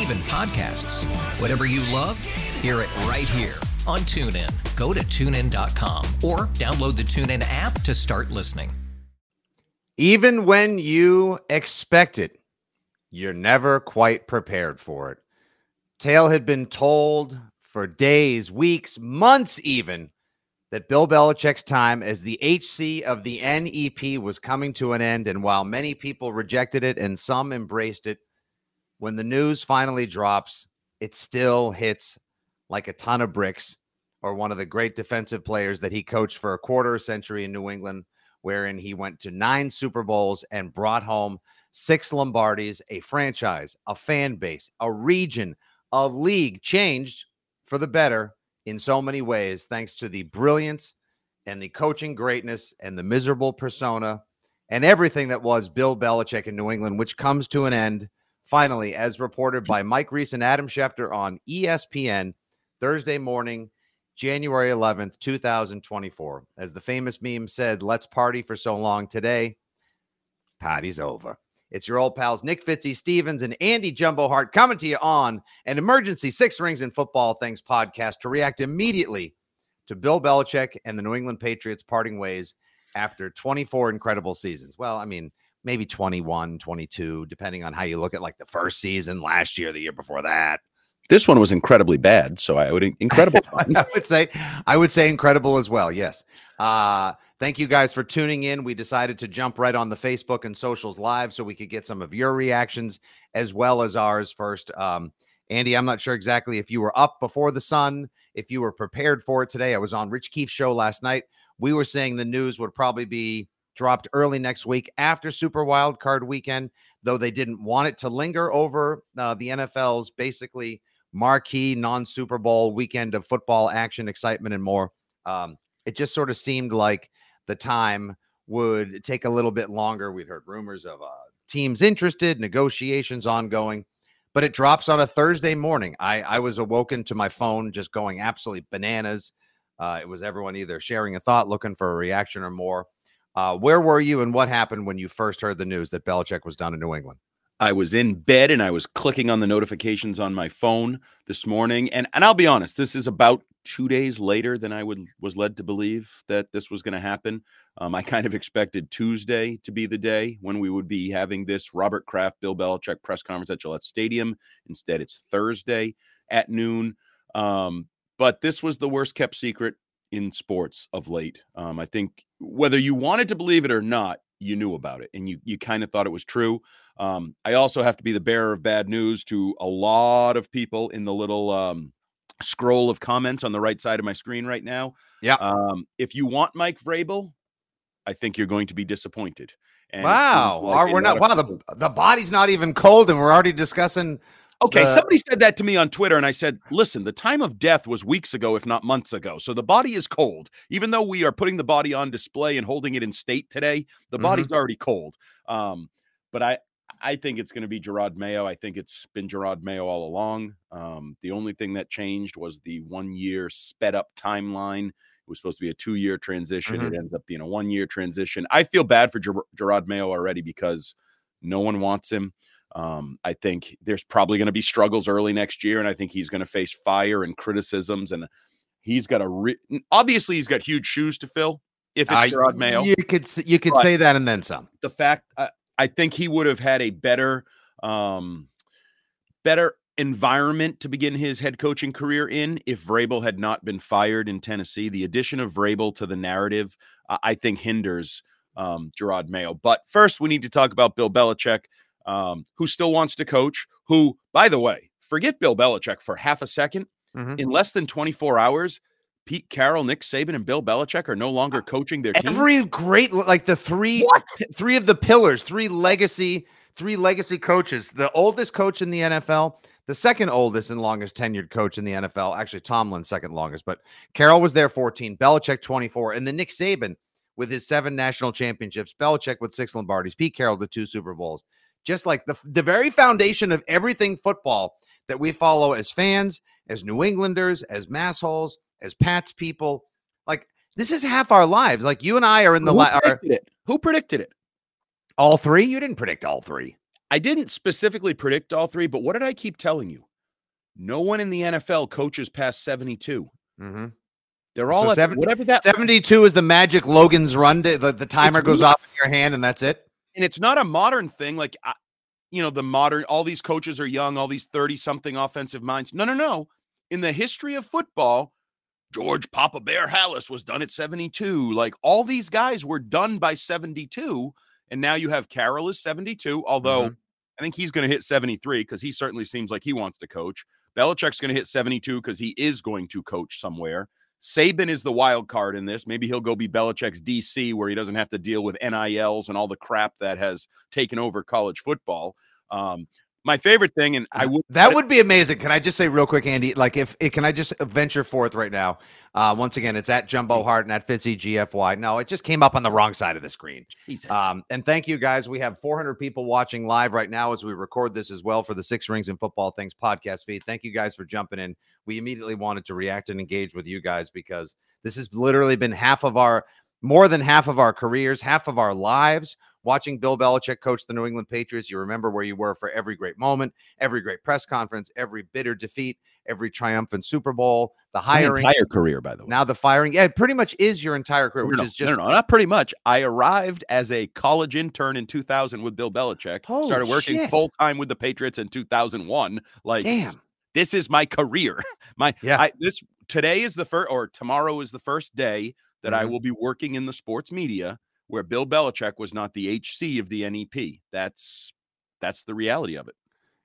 Even podcasts. Whatever you love, hear it right here on TuneIn. Go to tunein.com or download the TuneIn app to start listening. Even when you expect it, you're never quite prepared for it. Tale had been told for days, weeks, months even that Bill Belichick's time as the HC of the NEP was coming to an end. And while many people rejected it and some embraced it, when the news finally drops, it still hits like a ton of bricks or one of the great defensive players that he coached for a quarter century in New England, wherein he went to nine Super Bowls and brought home six Lombardis, a franchise, a fan base, a region, a league changed for the better in so many ways, thanks to the brilliance and the coaching greatness and the miserable persona and everything that was Bill Belichick in New England, which comes to an end finally, as reported by Mike Reiss and Adam Schefter on ESPN Thursday morning, January 11th, 2024. As the famous meme said, let's party for so long today. Party's over. It's your old pals Nick Fitzy Stevens and Andy Jumbo Hart coming to you on an emergency Six Rings and Football Things podcast to react immediately to Bill Belichick and the New England Patriots parting ways after 24 incredible seasons. Well, I mean, maybe 21, 22, depending on how you look at like the first season last year, the year before that. This one was incredibly bad, so I would incredible. I would say I would say incredible as well. Yes. Uh thank you guys for tuning in. We decided to jump right on the Facebook and socials live so we could get some of your reactions as well as ours first. Um Andy, I'm not sure exactly if you were up before the sun, if you were prepared for it today. I was on Rich Keefe's show last night. We were saying the news would probably be dropped early next week after Super Wild Card weekend, though they didn't want it to linger over uh, the NFL's basically marquee non Super Bowl weekend of football action, excitement, and more. Um, it just sort of seemed like the time would take a little bit longer. We'd heard rumors of uh, teams interested, negotiations ongoing, but it drops on a Thursday morning. I, I was awoken to my phone just going absolutely bananas. Uh, it was everyone either sharing a thought, looking for a reaction, or more. Uh, where were you and what happened when you first heard the news that Belichick was done in New England? I was in bed and I was clicking on the notifications on my phone this morning, and and I'll be honest, this is about two days later than I would was led to believe that this was going to happen. Um, I kind of expected Tuesday to be the day when we would be having this Robert Kraft, Bill Belichick press conference at Gillette Stadium. Instead, it's Thursday at noon. Um, but this was the worst kept secret in sports of late. Um, I think whether you wanted to believe it or not, you knew about it and you you kind of thought it was true. Um, I also have to be the bearer of bad news to a lot of people in the little um, scroll of comments on the right side of my screen right now. Yeah. Um, if you want Mike Vrabel, I think you're going to be disappointed. And wow. like Are- we're not, wow, the, the body's not even cold and we're already discussing. Okay, the- somebody said that to me on Twitter, and I said, listen, the time of death was weeks ago, if not months ago. So the body is cold. Even though we are putting the body on display and holding it in state today, the Mhm. body's already cold. Um, but I I think it's going to be Jerod Mayo. I think it's been Jerod Mayo all along. Um, the only thing that changed was the one year sped up timeline. It was supposed to be a two year transition. Mhm. It ends up being a one year transition. I feel bad for Ger- Jerod Mayo already because no one wants him. Um, I think there's probably going to be struggles early next year, and I think he's going to face fire and criticisms. And he's got a re- obviously he's got huge shoes to fill. If it's Uh, Jerod Mayo, You could you could But- say that and then some. the fact I, I think he would have had a better um better environment to begin his head coaching career in if Vrabel had not been fired in Tennessee. The addition of Vrabel to the narrative, uh, I think, hinders um, Jerod Mayo. But first, we need to talk about Bill Belichick, um, who still wants to coach. Who, by the way, forget Bill Belichick for half a 2nd Mhm. In less than 24 hours, Pete Carroll, Nick Saban, and Bill Belichick are no longer coaching their team. Every great like the three What? three of the pillars, three legacy, three legacy coaches. The oldest coach in the NFL, the second oldest and longest tenured coach in the NFL. Actually, Tomlin second longest, but Carroll was there 14, Belichick 24, and then Nick Saban with his seven national championships, Belichick with six Lombardis, Pete Carroll with two Super Bowls. Just like the the very foundation of everything football that we follow as fans, as New Englanders, as massholes, as Pats people. Like this is half our lives. Like you and I are in the Who are, predicted it? Who predicted it? all three. You didn't predict all three. I didn't specifically predict all three, but what did I keep telling you? No one in the NFL coaches past 72. Mm-hmm. They're all at seven- whatever that 72 is the magic Logan's run. To, the, the timer goes off in your hand, and that's it. And it's not a modern thing like I, you know the modern all these coaches are young all these 30 something offensive minds. No no no. In the history of football george papa bear Halas was done at 72 like all these guys were done by 72 and now you have carroll is 72 although mm-hmm. i think he's going to hit 73 because he certainly seems like he wants to coach. Belichick's going to hit 72 because he is going to coach somewhere Saban is the wild card in this. Maybe he'll go be Belichick's DC where he doesn't have to deal with NILs and all the crap that has taken over college football. Um, my favorite thing, and I would That would be amazing. Can I just say real quick, Andy? Like, if it, can I just venture forth right now? Uh, once again, it's at Jumbo Hart and at Fitzy GFY. No, it just came up on the wrong side of the screen. Jesus. Um, and thank you guys. We have 400 people watching live right now as we record this as well for the Six Rings and Football Things podcast feed. Thank you guys for jumping in. We immediately wanted to react and engage with you guys because this has literally been half of our, more than half of our careers, half of our lives watching Bill Belichick coach the New England Patriots. You remember where you were for every great moment, every great press conference, every bitter defeat, every triumphant Super Bowl, the My entire career, by the way. Now the firing, yeah, it pretty much is your entire career, No, which no, is just no, no, not pretty much. I arrived as a college intern in 2000 with Bill Belichick. Holy started working shit. full time with the Patriots in 2001. Like, damn. This is my career. My Yeah. I, this today is the first, or tomorrow is the first day that I Mhm. will be working in the sports media where Bill Belichick was not the HC of the NEP. That's that's the reality of it.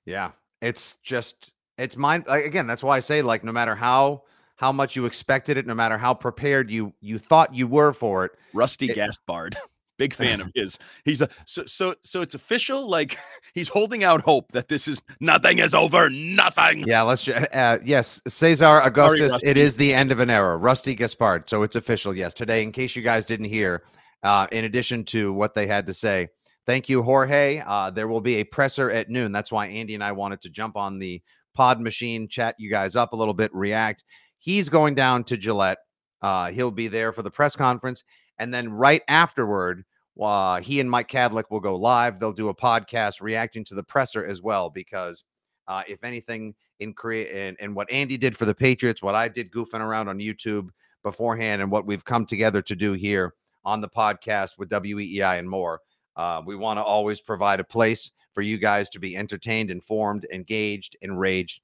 Yeah, it's just it's mind again. That's why I say like no matter how how much you expected it, no matter how prepared you you thought you were for it. Rusty It- Gaspard, big fan of his. He's a so so so it's official. Like he's holding out hope that this is nothing is over. Nothing. Yeah, let's ju- uh, yes, Cesar Augustus. Rusty. it is the end of an era. Rusty Gaspard. So it's official. Yes, today. In case you guys didn't hear, uh, in addition to what they had to say, thank you, Jorge. Uh, there will be a presser at noon. That's why Andy and I wanted to jump on the pod machine, chat you guys up a little bit, react. He's going down to Gillette. Uh, he'll be there for the press conference, and then right afterward, uh, he and Mike Kadlick will go live. They'll do a podcast reacting to the presser as well, because uh, if anything, in create and, and what Andy did for the Patriots, what I did goofing around on YouTube beforehand, and what we've come together to do here on the podcast with WEEI and more. Uh, we want to always provide a place for you guys to be entertained, informed, engaged, enraged,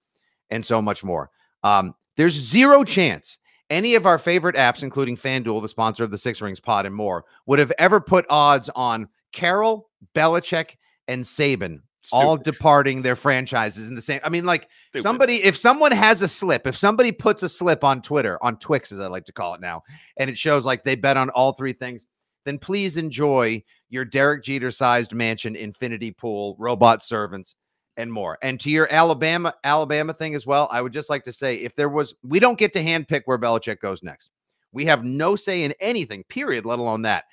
and so much more. Um, there's zero chance any of our favorite apps, including FanDuel, the sponsor of the Six Rings Pod, and more, would have ever put odds on Carroll, Belichick, and Saban all departing their franchises in the same. I mean, like Stupid. somebody, if someone has a slip, if somebody puts a slip on Twitter, on Twix, as I like to call it now, and it shows like they bet on all three things, then please enjoy your Derek Jeter sized mansion, infinity pool, robot servants, and more. And to your Alabama, Alabama thing as well, I would just like to say if there was, we don't get to handpick where Belichick goes next. We have no say in anything, period, let alone that.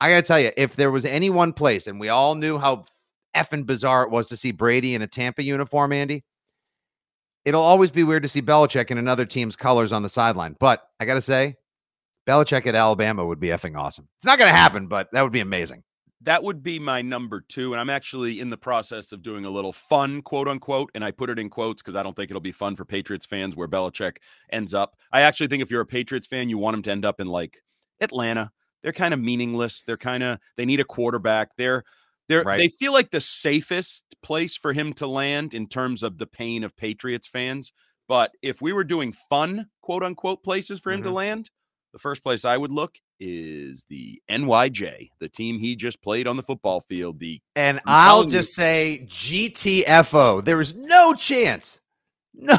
I got to tell you, if there was any one place, and we all knew how effing bizarre it was to see Brady in a Tampa uniform, Andy, it'll always be weird to see Belichick in another team's colors on the sideline. But I got to say, Belichick at Alabama would be effing awesome. It's not going to happen, but that would be amazing. That would be my number two. And I'm actually in the process of doing a little fun, quote unquote. And I put it in quotes because I don't think it'll be fun for Patriots fans where Belichick ends up. I actually think if you're a Patriots fan, you want him to end up in like Atlanta. They're kind of meaningless. They're kind of, they need a quarterback. They're, They're, Right. They feel like the safest place for him to land in terms of the pain of Patriots fans. But if we were doing fun, quote unquote, places for him to Mhm. land, the first place I would look is the NYJ, the team he just played on the football field. The And I'll telling you. just say GTFO. There is no chance. No.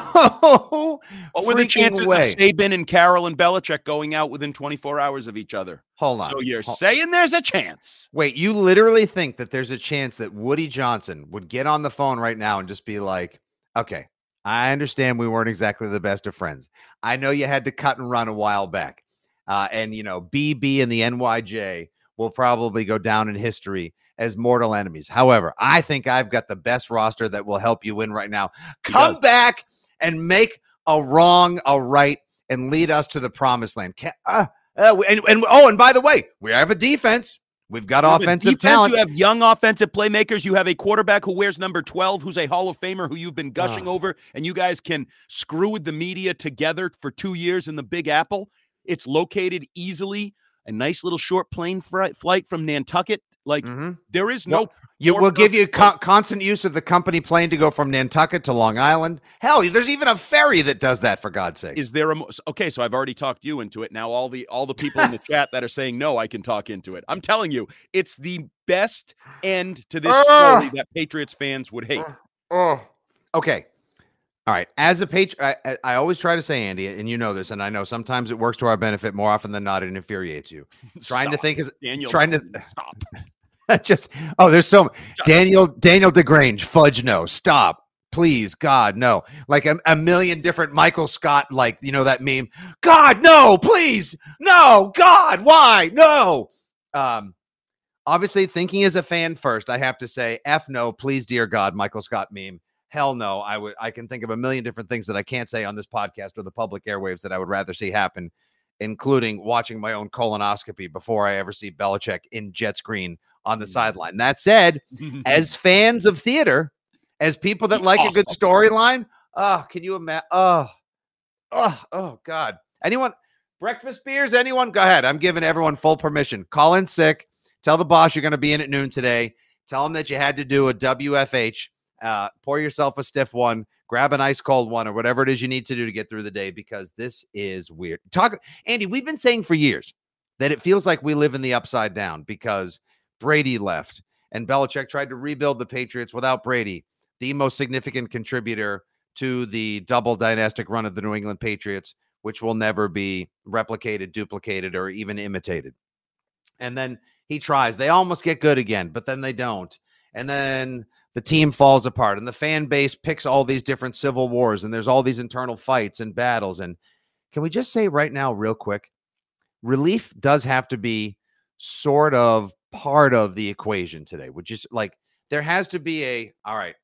what were the chances way. of Saban and Carroll and Belichick going out within 24 hours of each other? Hold on. So you're Hol- saying there's a chance. Wait, you literally think that there's a chance that Woody Johnson would get on the phone right now and just be like, okay, I understand we weren't exactly the best of friends. I know you had to cut and run a while back. Uh, and, you know, BB and the NYJ will probably go down in history as mortal enemies. However, I think I've got the best roster that will help you win right now. Come back and make a wrong a right and lead us to the promised land. Uh, uh, and, and oh, and by the way, we have a defense. We've got offensive defense, talent. You have young offensive playmakers. You have a quarterback who wears number 12, who's a Hall of Famer who you've been gushing Ah. over, and you guys can screw with the media together for two years in the Big Apple. It's located easily, a nice little short plane flight from Nantucket. Like, Mhm. there is Well, no. You will give you con- constant use of the company plane to go from Nantucket to Long Island. Hell, there's even a ferry that does that for God's sake. Is there a mo- okay? So I've already talked you into it. Now all the all the people in the chat that are saying no, I can talk into it. I'm telling you, it's the best end to this Ah. story that Patriots fans would hate. Oh, okay. All right. As a patron, I, always try to say, Andy, and you know this, and I know sometimes it works to our benefit. More often than not, it infuriates you. Trying to think is Daniel. trying to- stop. just oh, there's so Daniel Daniel Degrange, fudge no, stop, please, God no, like a, a million different Michael Scott, like you know that meme, God no, please, no, God, why no? Um, obviously, thinking as a fan first, I have to say, f no, please, dear God, Michael Scott meme. Hell no, I would I can think of a million different things that I can't say on this podcast or the public airwaves that I would rather see happen, including watching my own colonoscopy before I ever see Belichick in Jet green on the mm. sideline. That said, as fans of theater, as people that like a good storyline, oh, can you imagine? Oh, oh, oh, God. Anyone? Breakfast beers? Anyone? Go ahead. I'm giving everyone full permission. Call in sick. Tell the boss you're going to be in at noon today. Tell him that you had to do a WFH. Uh, pour yourself a stiff one. Grab an ice cold one, or whatever it is you need to do to get through the day, because this is weird. Talk, Andy. We've been saying for years that it feels like we live in the upside down because Brady left and Belichick tried to rebuild the Patriots without Brady, the most significant contributor to the double dynastic run of the New England Patriots, which will never be replicated, duplicated, or even imitated. And then he tries. They almost get good again, but then they don't. And then the team falls apart and the fan base picks all these different civil wars and there's all these internal fights and battles. And can we just say right now, real quick, relief does have to be sort of part of the equation today, which is like there has to be a all right.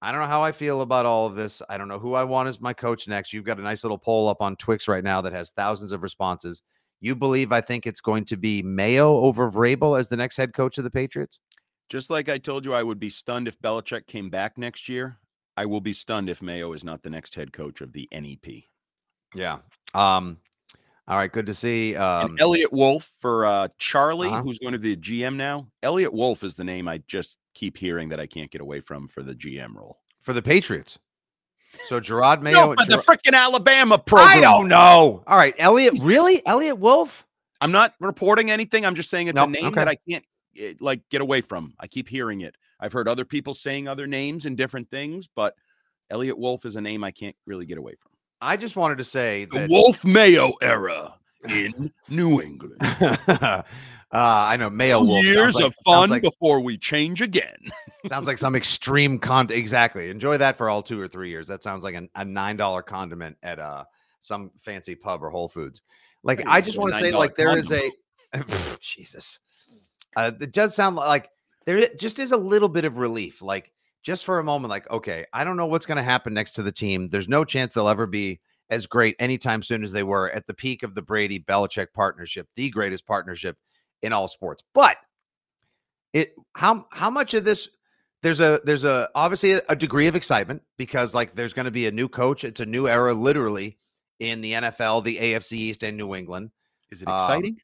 I don't know how I feel about all of this. I don't know who I want as my coach next. You've got a nice little poll up on Twix right now that has thousands of responses. You believe I think it's going to be Mayo over Vrabel as the next head coach of the Patriots? Just like I told you, I would be stunned if Belichick came back next year. I will be stunned if Mayo is not the next head coach of the NEP. Yeah. Um. All right. Good to see. Um. and Elliot Wolf for uh, Charlie, Uh-huh. who's going to be the GM now. Elliot Wolf is the name I just keep hearing that I can't get away from for the GM role. for the Patriots. So Jerod Mayo. No, for the freaking Alabama program. I don't know. All right, Elliot. Really, Elliot Wolf? I'm not reporting anything. I'm just saying it's Nope, a name okay. that I can't like get away from. I keep hearing it. I've heard other people saying other names and different things, but Elliot Wolf is a name I can't really get away from. I just wanted to say The that. Wolf Mayo era in New England. uh, I know Mayo Wolf. Years like- of fun like, before we change again. sounds like some extreme con. Exactly. Enjoy that for all two or three years. That sounds like an, a nine dollar condiment at uh some fancy pub or Whole Foods. Like I just want to say, like there is condom. a Jesus. Uh, it does sound like there just is a little bit of relief. Like just for a moment, like okay, I don't know what's going to happen next to the team. There's no chance they'll ever be as great anytime soon as they were at the peak of the Brady Belichick partnership, the greatest partnership in all sports. But it how how much of this there's a there's a obviously a, degree of excitement because like there's going to be a new coach. It's a new era, literally in the NFL, the AFC East, and New England. Is it Um, exciting?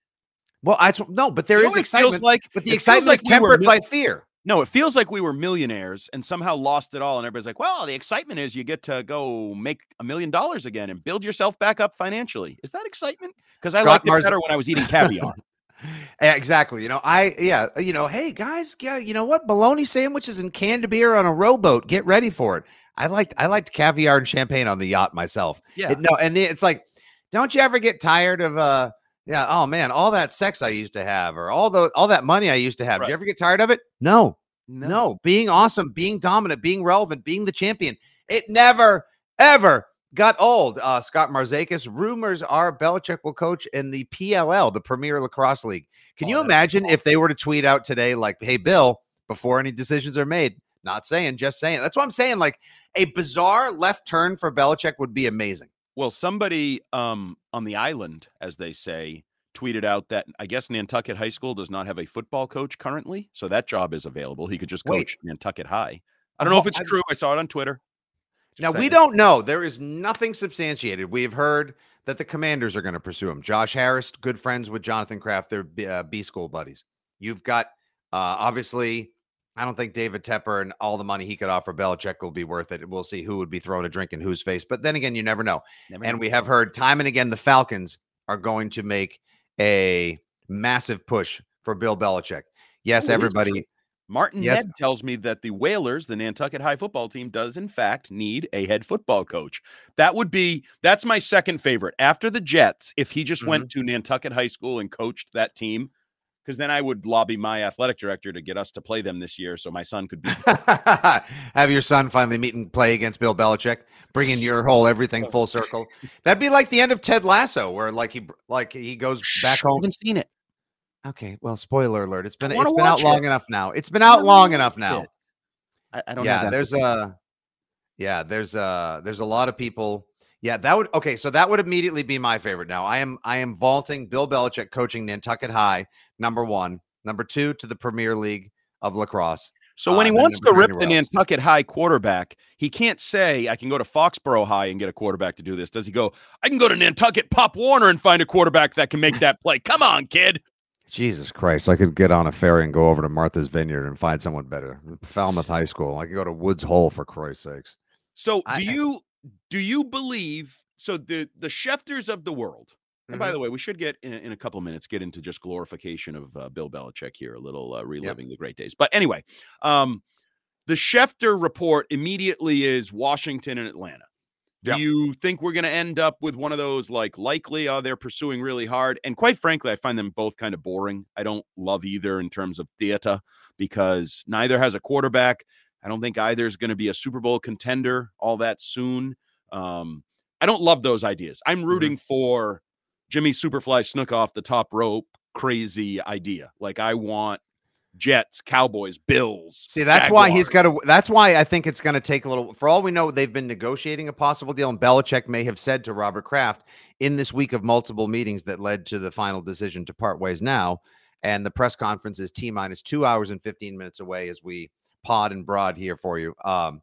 Well, I no, but there You is excitement, like but the excitement like is we tempered mi- by fear. No, it feels like we were millionaires and somehow lost it all. And everybody's like, well, the excitement is you get to go make a million dollars again and build yourself back up financially. Is that excitement? Because I liked it better when I was eating caviar. Exactly. You know, I yeah, you know, hey guys, yeah, you know what? Bologna sandwiches and canned beer on a rowboat. Get ready for it. I liked I liked caviar and champagne on the yacht myself. yeah. It- no, and it's like, don't you ever get tired of uh yeah, oh man, all that sex I used to have, or all the all that money I used to have. Do Right. you ever get tired of it? No, no, being awesome, being dominant, being relevant, being the champion. It never, ever got old. Uh, Scott Marzakis, rumors are Belichick will coach in the PLL, the Premier Lacrosse League. Can Oh, you imagine if they were to tweet out today, like, hey, Bill, before any decisions are made? Not saying, just saying. That's what I'm saying. Like a bizarre left turn for Belichick would be amazing. Well, somebody um, on the island, as they say, tweeted out that I guess Nantucket High School does not have a football coach currently, so that job is available. He could just Wait. coach Nantucket High. I don't know if it's true. I saw it on Twitter. Just Now we don't know. There is nothing substantiated. We have heard that the Commanders are going to pursue him. Josh Harris, good friends with Jonathan Kraft, they're B, uh, B school buddies. You've got uh, obviously. I don't think David Tepper and all the money he could offer Belichick will be worth it. We'll see who would be throwing a drink in whose face. But then again, you never know. Never And know. we have heard time and again the Falcons are going to make a massive push for Bill Belichick. Yes, Ooh, everybody. Martin Yes. Ned tells me that the Whalers, the Nantucket High football team, does in fact need a head football coach. That would be that's my second favorite after the Jets. If he just went Mm-hmm. to Nantucket High School and coached that team, because then I would lobby my athletic director to get us to play them this year, so my son could be. have your son finally meet and play against Bill Belichick, bringing your whole everything full circle. That'd be like the end of Ted Lasso, where like he like he goes back home. Haven't seen it. Okay, well, spoiler alert. It's been it's been out watch long enough now. It's been out long enough now. I, I don't. yeah, there's a yeah, there's a there's a lot of people. Yeah, that would okay. So that would immediately be my favorite. Now I am I am vaulting Bill Belichick coaching Nantucket High number one, number two to the Premier League of lacrosse. So when uh, he wants to rip the. Nantucket High quarterback, he can't say, I can go to Foxborough High and get a quarterback to do this. Does he go, I can go to Nantucket Pop Warner and find a quarterback that can make that play? Come on, kid. Jesus Christ! I could get on a ferry and go over to Martha's Vineyard and find someone better. Falmouth High School. I could go to Woods Hole for Christ's sakes. So I- do you do you believe so the the Schefters of the world? And by Mhm. the way, we should get in, in a couple of minutes get into just glorification of uh, Bill Belichick here, a little uh, reliving the great days. But anyway, um, the Schefter report immediately is Washington and Atlanta. Do Yep. you think we're going to end up with one of those like likely? Oh, they're pursuing really hard, and quite frankly, I find them both kind of boring. I don't love either in terms of theater because neither has a quarterback. I don't think either is going to be a Super Bowl contender all that soon. Um, I don't love those ideas. I'm Mm-hmm. rooting for Jimmy Superfly snook off the top rope crazy idea. Like I want Jets, Cowboys, Bills. See, that's why he's got to. That's why I think it's going to take a little. For all we know, they've been negotiating a possible deal, and Belichick may have said to Robert Kraft in this week of multiple meetings that led to the final decision to part ways now. And the press conference is t minus two hours and fifteen minutes away as we pod and broad here for you. Um,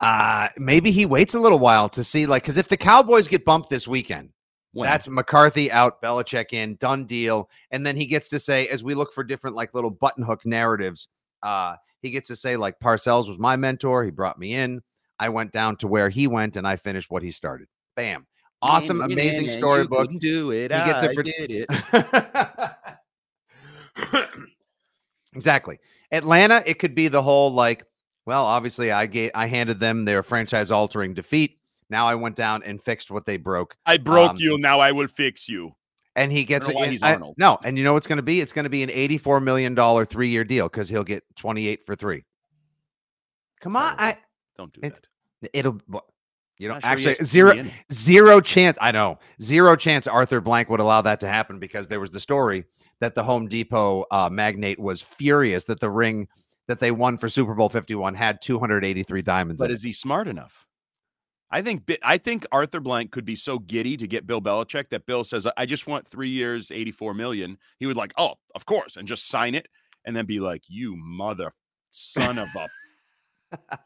uh maybe he waits a little while to see, like, because if the Cowboys get bumped this weekend, When? that's McCarthy out, Belichick in, done deal. And then he gets to say, as we look for different like little button hook narratives, uh, he gets to say, like, Parcells was my mentor. He brought me in. I went down to where he went and I finished what he started. Bam. Awesome, yeah, amazing yeah, you storybook. do it. He gets it for- did it. exactly. Atlanta, it could be the whole like, well, obviously I gave I handed them their franchise altering defeat. Now I went down and fixed what they broke. I broke Um, you. Now I will fix you. And he gets it. in- I- no, and you know what's going to be? It's going to be an eighty-four million dollar three-year deal because he'll get twenty-eight for three. Come on, I, Don't do it, that. it'll. You know, Not actually, zero be in it. zero chance. I know zero chance. Arthur Blank would allow that to happen because there was the story that the Home Depot uh, magnate was furious that the ring that they won for Super Bowl Fifty One had two hundred eighty-three diamonds. But in it. is he smart enough? I think I think Arthur Blank could be so giddy to get Bill Belichick that Bill says, "I just want three years, eighty-four million. He would like, "Oh, of course," and just sign it, and then be like, "You mother son of a."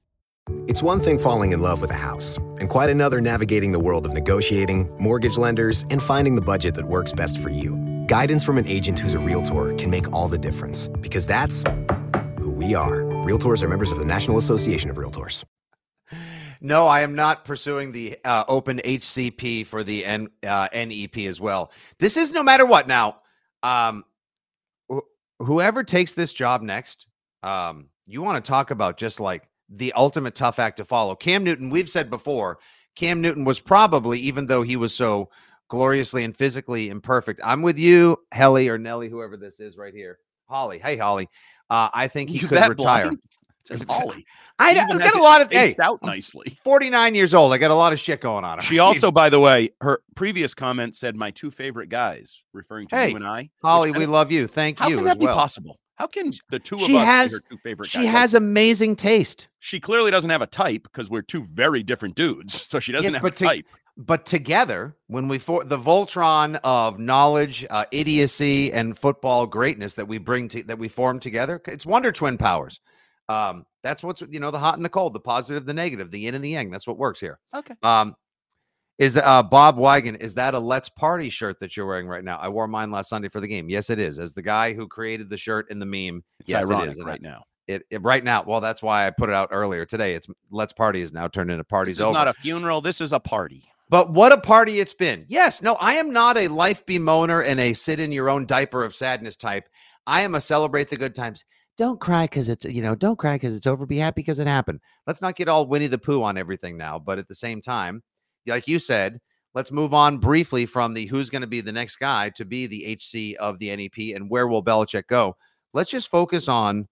It's one thing falling in love with a house, and quite another navigating the world of negotiating, mortgage lenders, and finding the budget that works best for you. Guidance from an agent who's a realtor can make all the difference, because that's who we are. Realtors are members of the National Association of Realtors. No, I am not pursuing the uh, open HCP for the N, uh, NEP as well. This is no matter what. Now, um, wh- whoever takes this job next, um, you want to talk about just like the ultimate tough act to follow. Cam Newton, we've said before, Cam Newton was probably, even though he was so gloriously and physically imperfect. I'm with you, Helly or Nelly, whoever this is right here. Holly. Hey, Holly. Uh, I think he You could retire. blind? Says Holly. I, I got a lot of hey, out nicely. 49 years old. I got a lot of shit going on. She also, by the way, her previous comment said my two favorite guys, referring to Hey, you and I. Holly, we love you. Thank How you can as that be well. possible? How can the two of She us has be her two favorite she? Like, has amazing taste. she clearly doesn't have a type because we're two very different dudes. So she doesn't Yes, have a to- type. But together, when we for the Voltron of knowledge, uh, idiocy, and football greatness that we bring to that we form together, it's Wonder Twin powers. Um, that's what's you know the hot and the cold, the positive, the negative, the yin and the yang. That's what works here. Okay. Um, is that uh, Bob Wagon? Is that a Let's Party shirt that you're wearing right now? I wore mine last Sunday for the game. Yes, it is. As the guy who created the shirt in the meme. It's yes, it is. and I- right now. It, it right now. Well, that's why I put it out earlier today. It's Let's Party is now turned into Parties This is Over. not a funeral. This is a party. But what a party it's been. Yes, no, I am not a life bemoaner and a sit in your own diaper of sadness type. I am a celebrate the good times. Don't cry because it's, you know, don't cry because it's over. Be happy because it happened. Let's not get all Winnie the Pooh on everything now. But at the same time, like you said, let's move on briefly from the who's going to be the next guy to be the HC of the NEP and where will Belichick go. Let's just focus on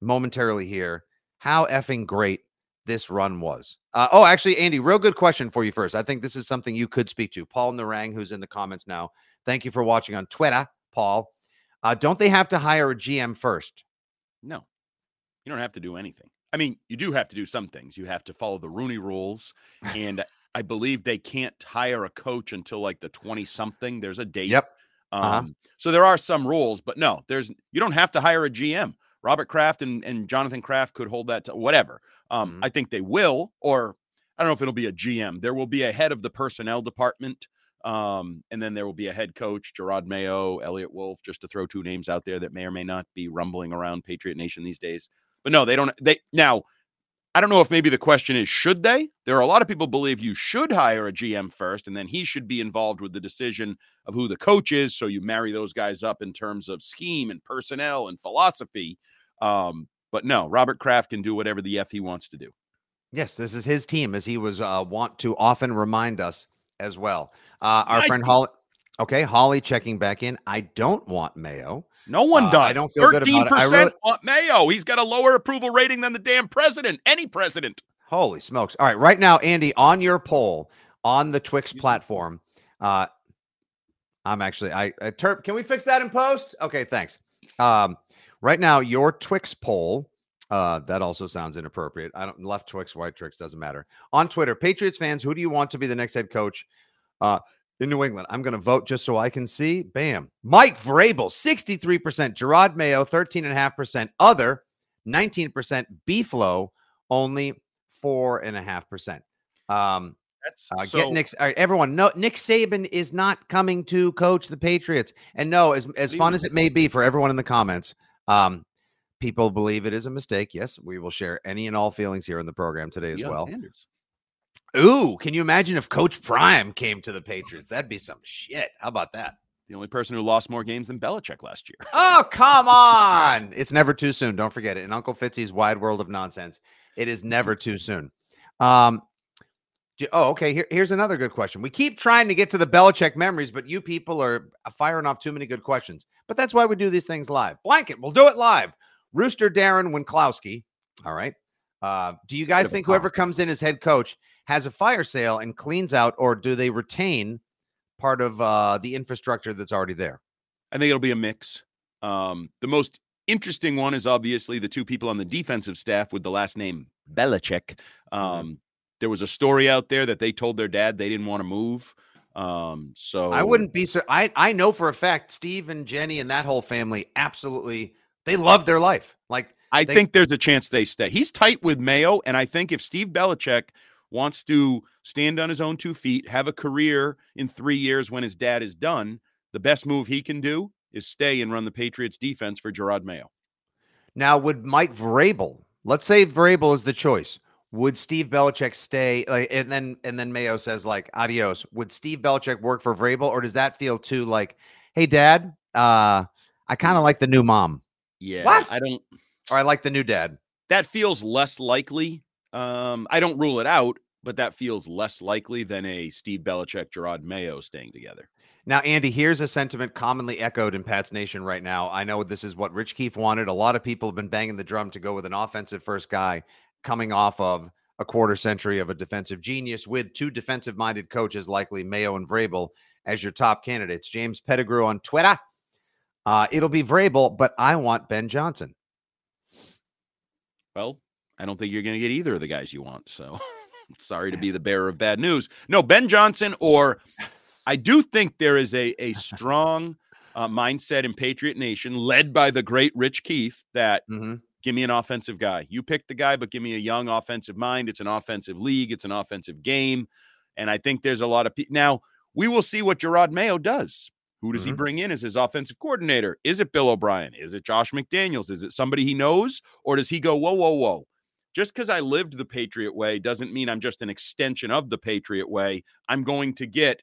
momentarily here how effing great this run was. Uh, oh, actually, Andy, real good question for you first. I think this is something you could speak to. Paul Narang, who's in the comments now. Thank you for watching on Twitter, Paul. Uh, don't they have to hire a GM first? No, you don't have to do anything. I mean, you do have to do some things. You have to follow the Rooney rules, and I believe they can't hire a coach until like the twenty something. There's a date. Yep. Um, Uh-huh. So there are some rules, but no, there's you don't have to hire a GM. Robert Kraft and, and Jonathan Kraft could hold that to whatever. Um, Mhm. I think they will, or I don't know if it'll be a GM. There will be a head of the personnel department Um, and then there will be a head coach, Jerod Mayo, Elliot Wolf, just to throw two names out there that may or may not be rumbling around Patriot Nation these days. But no, they don't. They now, I don't know if maybe the question is should they? There are a lot of people believe you should hire a GM first, and then he should be involved with the decision of who the coach is. So you marry those guys up in terms of scheme and personnel and philosophy. Um, but no, Robert Kraft can do whatever the f he wants to do. Yes, this is his team, as he was uh, want to often remind us as well. Uh, our I friend Holly. Okay, Holly checking back in. I don't want Mayo. No one Uh, does. I don't feel good Thirteen about it. I really- want Mayo. He's got a lower approval rating than the damn president. Any president. Holy smokes! All right, right now, Andy, on your poll on the Twix platform, uh, I'm actually I uh, Terp. Can we fix that in post? Okay, thanks. Um, right now, your Twix poll. Uh, that also sounds inappropriate. I don't left Twix, white Twix doesn't matter. On Twitter, Patriots fans, who do you want to be the next head coach? Uh, in New England, I'm going to vote just so I can see. Bam. Mike Vrabel, 63%. Jerod Mayo, 13.5%. Other, 19%. B-Flow, only 4.5%. Um, That's uh, so, get Nick. All right, everyone. No, Nick Saban is not coming to coach the Patriots. And no, as as fun as it may be for everyone in the comments, um, people believe it is a mistake. Yes, we will share any and all feelings here in the program today as Deion well. Sanders. Ooh, can you imagine if Coach Prime came to the Patriots? That'd be some shit. How about that? The only person who lost more games than Belichick last year. Oh, come on. It's never too soon. Don't forget it. In Uncle Fitzy's wide world of nonsense, it is never too soon. Um, oh, okay. Here, here's another good question. We keep trying to get to the Belichick memories, but you people are firing off too many good questions. But that's why we do these things live. Blanket, we'll do it live. Rooster Darren Winklowski. All right. Uh, do you guys think whoever comes in as head coach has a fire sale and cleans out, or do they retain part of uh, the infrastructure that's already there? I think it'll be a mix. Um, the most interesting one is obviously the two people on the defensive staff with the last name Belichick. Um, There was a story out there that they told their dad they didn't want to move. Um, so I wouldn't be so. I I know for a fact Steve and Jenny and that whole family absolutely they love their life. Like I they- think there's a chance they stay. He's tight with Mayo, and I think if Steve Belichick wants to stand on his own two feet, have a career in three years when his dad is done, the best move he can do is stay and run the Patriots defense for Jerod Mayo. now would Mike Vrabel. Let's say Vrabel is the choice. Would Steve Belichick stay? Like, and then and then Mayo says like adios. Would Steve Belichick work for Vrabel, or does that feel too like, hey, Dad, uh, I kind of like the new mom, Yeah, What? I don't. or I like the new dad. That feels less likely. Um, I don't rule it out, but that feels less likely than a Steve Belichick, Jerod Mayo staying together. Now, Andy, here's a sentiment commonly echoed in Pat's Nation right now. I know this is what Rich Keefe wanted. A lot of people have been banging the drum to go with an offensive first guy coming off of a quarter century of a defensive genius with two defensive minded coaches, likely Mayo and Vrabel, as your top candidates. James Pettigrew on Twitter. Uh, it'll be Vrabel, but I want Ben Johnson. Well, I don't think you're going to get either of the guys you want. So sorry to be the bearer of bad news. No, Ben Johnson, or I do think there is a, a strong uh, mindset in Patriot Nation led by the great Rich Keefe that Mhm. give me an offensive guy. You pick the guy, but give me a young offensive mind. It's an offensive league, it's an offensive game. And I think there's a lot of people. Now, we will see what Jerod Mayo does. Who does he Mhm. bring in as his offensive coordinator? Is it Bill O'Brien? Is it Josh McDaniels? Is it somebody he knows? Or does he go, whoa, whoa, whoa? Just because I lived the Patriot way doesn't mean I'm just an extension of the Patriot way. I'm going to get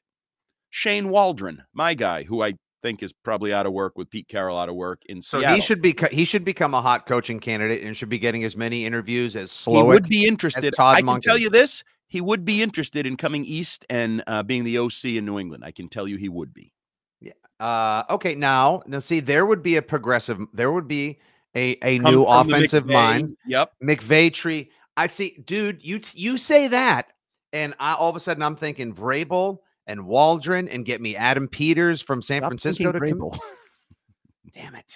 Shane Waldron, my guy, who I think is probably out of work with Pete Carroll out of work in So Seattle. he should be he should become a hot coaching candidate and should be getting as many interviews as he slow. would be interested. Todd I can tell you this: he would be interested in coming east and uh, being the OC in New England. I can tell you he would be. Uh, okay, now, now see, there would be a progressive, there would be a a Come new offensive McVay- mind. Yep. McVay tree. I see, dude. You t- you say that, and I all of a sudden I'm thinking Vrabel and Waldron, and get me Adam Peters from San Stop Francisco to thinking come. Vrabel. Damn it.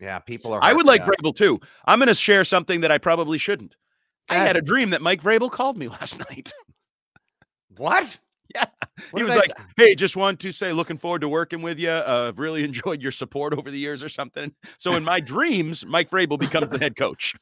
Yeah, people are. I would like yeah. Vrabel too. I'm going to share something that I probably shouldn't. I had a dream that Mike Vrabel called me last night. What? Yeah. What he was like, say? "Hey, just want to say, looking forward to working with you. Uh, I've really enjoyed your support over the years, or something." So in my dreams, Mike Vrabel becomes the head coach.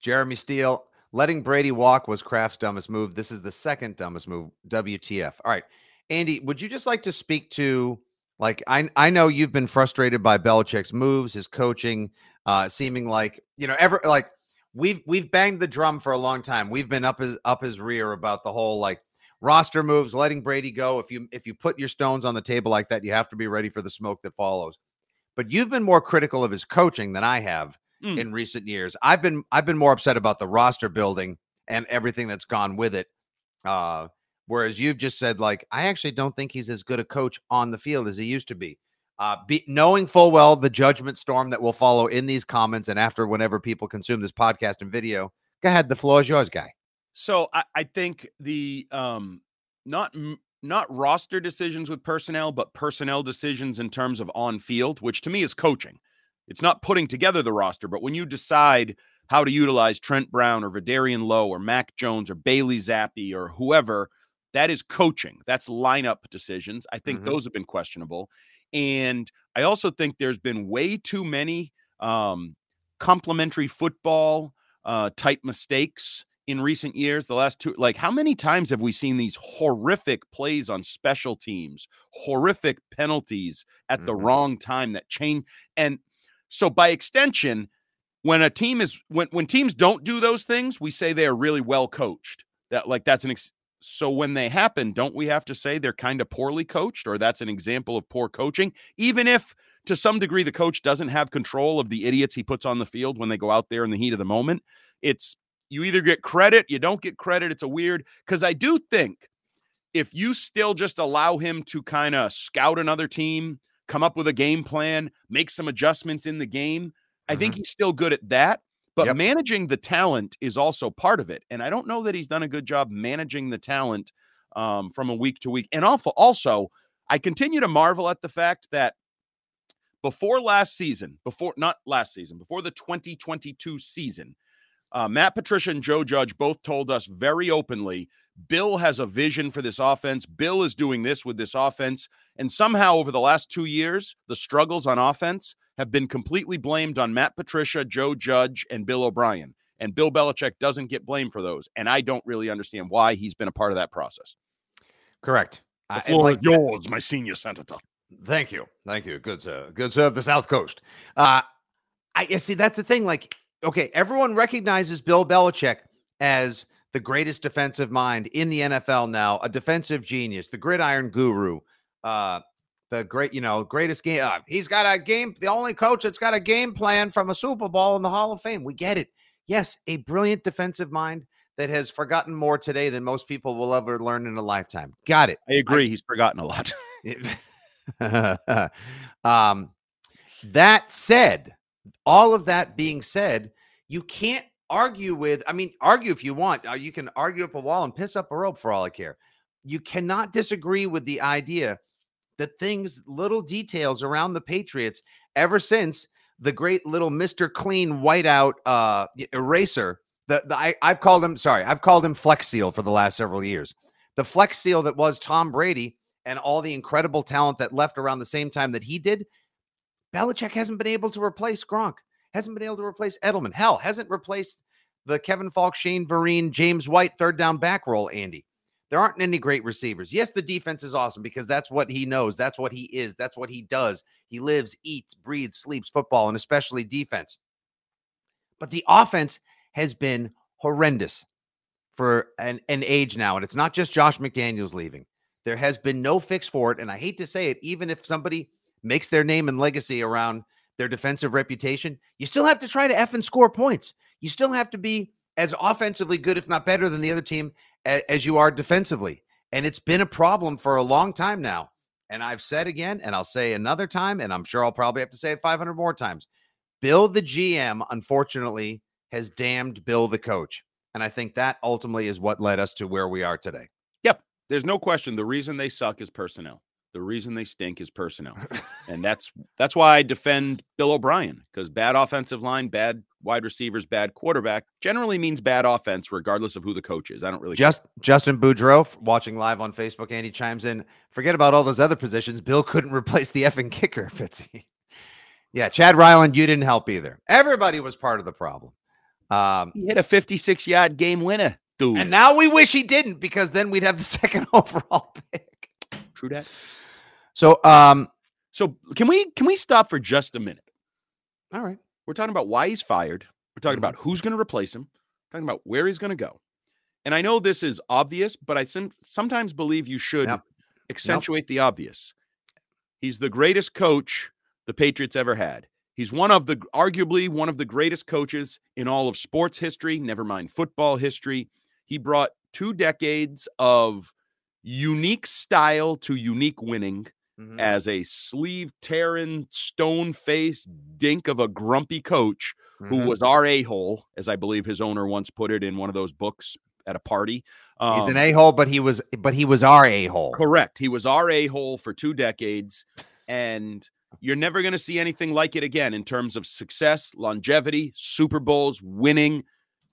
Jeremy Steele, letting Brady walk was Kraft's dumbest move. This is the second dumbest move. WTF. All right. Andy, would you just like to speak to like I I know you've been frustrated by Belichick's moves, his coaching, uh, seeming like you know ever like we've we've banged the drum for a long time. We've been up his up his rear about the whole like roster moves, letting Brady go. If you if you put your stones on the table like that, you have to be ready for the smoke that follows. But you've been more critical of his coaching than I have Mm. in recent years. I've been I've been more upset about the roster building and everything that's gone with it. Uh, whereas you've just said like I actually don't think he's as good a coach on the field as he used to be. Uh, be, knowing full well the judgment storm that will follow in these comments and after whenever people consume this podcast and video, go ahead. The floor is yours, guy. So I, I think the um not not roster decisions with personnel, but personnel decisions in terms of on field, which to me is coaching. It's not putting together the roster, but when you decide how to utilize Trent Brown or Vederian Lowe or Mac Jones or Bailey Zappe or whoever, that is coaching. That's lineup decisions. I think Mhm. those have been questionable. And I also think there's been way too many um, complementary football uh, type mistakes in recent years. The last two, like, how many times have we seen these horrific plays on special teams, horrific penalties at the Mhm. wrong time that change? And so, by extension, when a team is when when teams don't do those things, we say they are really well coached. That like that's an ex- so when they happen, don't we have to say they're kind of poorly coached, or that's an example of poor coaching, even if to some degree the coach doesn't have control of the idiots he puts on the field when they go out there in the heat of the moment. It's you either get credit, you don't get credit. It's a weird because I do think if you still just allow him to kind of scout another team, come up with a game plan, make some adjustments in the game, I think he's still good at that. But Yep. managing the talent is also part of it. And I don't know that he's done a good job managing the talent um, from a week to week. And also, also, I continue to marvel at the fact that before last season, before not last season, before the 2022 season, uh, Matt Patricia and Joe Judge both told us very openly Bill has a vision for this offense. Bill is doing this with this offense. And somehow, over the last two years, the struggles on offense have been completely blamed on Matt Patricia, Joe Judge, and Bill O'Brien. And Bill Belichick doesn't get blamed for those. And I don't really understand why he's been a part of that process. Correct. The floor like- is yours, my senior senator. Thank you. Thank you. Good sir. Good sir of the South Coast. Uh I you see that's the thing. Like, okay, everyone recognizes Bill Belichick as the greatest defensive mind in the NFL now, a defensive genius, the gridiron guru, uh, the great, you know, greatest game. Uh, he's got a game, the only coach that's got a game plan from a Super Bowl in the Hall of Fame. We get it. Yes, a brilliant defensive mind that has forgotten more today than most people will ever learn in a lifetime. Got it. I agree. he's forgotten a lot. um, that said, all of that being said, you can't argue with, I mean, argue if you want. Uh, you can argue up a wall and piss up a rope for all I care. You cannot disagree with the idea that things, little details around the Patriots, ever since the great little Mr. Clean whiteout uh, eraser, the, the I, I've called him, sorry, I've called him Flex Seal for the last several years. The Flex Seal that was Tom Brady and all the incredible talent that left around the same time that he did, Belichick hasn't been able to replace Gronk, hasn't been able to replace Edelman. Hell, hasn't replaced the Kevin Faulk, Shane Vereen, James White third down back role, Andy. There aren't any great receivers. Yes, the defense is awesome because that's what he knows. That's what he is. That's what he does. He lives, eats, breathes, sleeps football, and especially defense. But the offense has been horrendous for an, an age now. And it's not just Josh McDaniels leaving. There has been no fix for it. And I hate to say it, even if somebody makes their name and legacy around their defensive reputation, you still have to try to F and score points. You still have to be as offensively good, if not better, than the other team as you are defensively. And it's been a problem for a long time now. And I've said again, and I'll say another time, and I'm sure I'll probably have to say it 500 more times. Bill, the GM, unfortunately, has damned Bill, the coach. And I think that ultimately is what led us to where we are today. Yep. There's no question. The reason they suck is personnel. The reason they stink is personnel. and that's that's why I defend Bill O'Brien because bad offensive line, bad wide receivers, bad quarterback generally means bad offense, regardless of who the coach is. I don't really Just Justin Boudreau watching live on Facebook. Andy chimes in. Forget about all those other positions. Bill couldn't replace the effing kicker, Fitzy. yeah, Chad Ryland, you didn't help either. Everybody was part of the problem. Um, he hit a 56 yard game winner, dude. and now we wish he didn't because then we'd have the second overall pick. True that. So, um, so can we can we stop for just a minute? All right. We're talking about why he's fired. We're talking Mm-hmm. about who's going to replace him. talking about where he's going to go. And I know this is obvious, but I sometimes believe you should accentuate the obvious. He's the greatest coach the Patriots ever had. He's one of the arguably one of the greatest coaches in all of sports history, never mind football history. He brought two decades of unique style to unique winning Mm-hmm. as a sleeve tearing, stone faced dink of a grumpy coach who Mhm. was our a hole, as I believe his owner once put it in one of those books at a party. he's Um, an a hole, but he was, but he was our a hole. Correct. He was our a hole for two decades, and you're never going to see anything like it again in terms of success, longevity, Super Bowls, winning.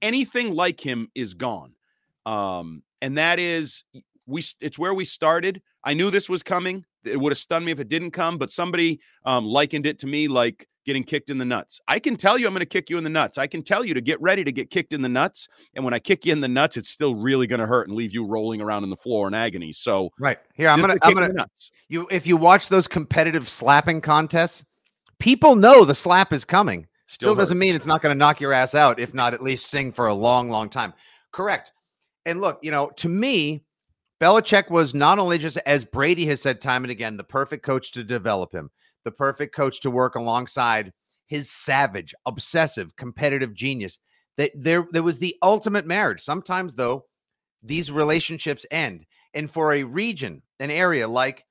Anything like him is gone. Um, and that is we. It's where we started. I knew this was coming. It would have stunned me if it didn't come, but somebody um, likened it to me like getting kicked in the nuts. I can tell you I'm going to kick you in the nuts. I can tell you to get ready to get kicked in the nuts. And when I kick you in the nuts, it's still really going to hurt and leave you rolling around on the floor in agony. So Right here, I'm gonna, a I'm gonna. nuts. You, if you watch those competitive slapping contests, people know the slap is coming. Still, Still doesn't mean it's not going to knock your ass out, if not at least sing for a long, long time. Correct. And look, you know, to me, Belichick was not only just, as Brady has said time and again, the perfect coach to develop him, the perfect coach to work alongside his savage, obsessive, competitive genius. That there, there was the ultimate marriage. Sometimes, though, these relationships end. And for a region, an area like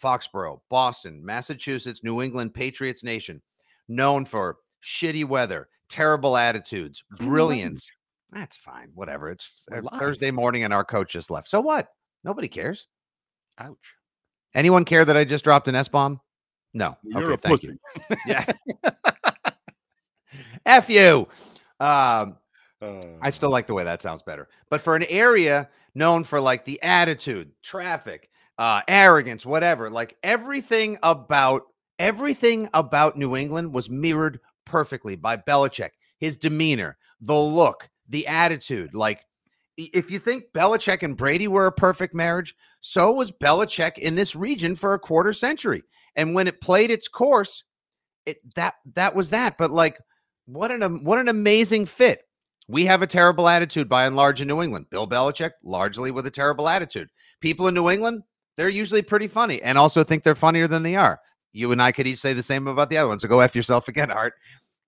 Foxborough, Boston, Massachusetts, New England, Patriots Nation, known for shitty weather, terrible attitudes, brilliance. That's fine. Whatever. It's uh. Thursday morning and our coach just left. So what? Nobody cares. Ouch. Anyone care that I just dropped an S bomb? No. You're okay, a thank pussy. you. Yeah. F you. Um, Uh, I still like the way that sounds better. But for an area known for like the attitude, traffic, uh, arrogance, whatever, like everything about everything about New England was mirrored perfectly by Belichick. His demeanor, the look, the attitude. Like if you think Belichick and Brady were a perfect marriage, so was Belichick in this region for a quarter century. And when it played its course, it that that was that. But like, what an what an amazing fit. We have a terrible attitude by and large in New England. Bill Belichick, largely with a terrible attitude. People in New England, they're usually pretty funny and also think they're funnier than they are. You and I could each say the same about the other one. So go F yourself again, Art.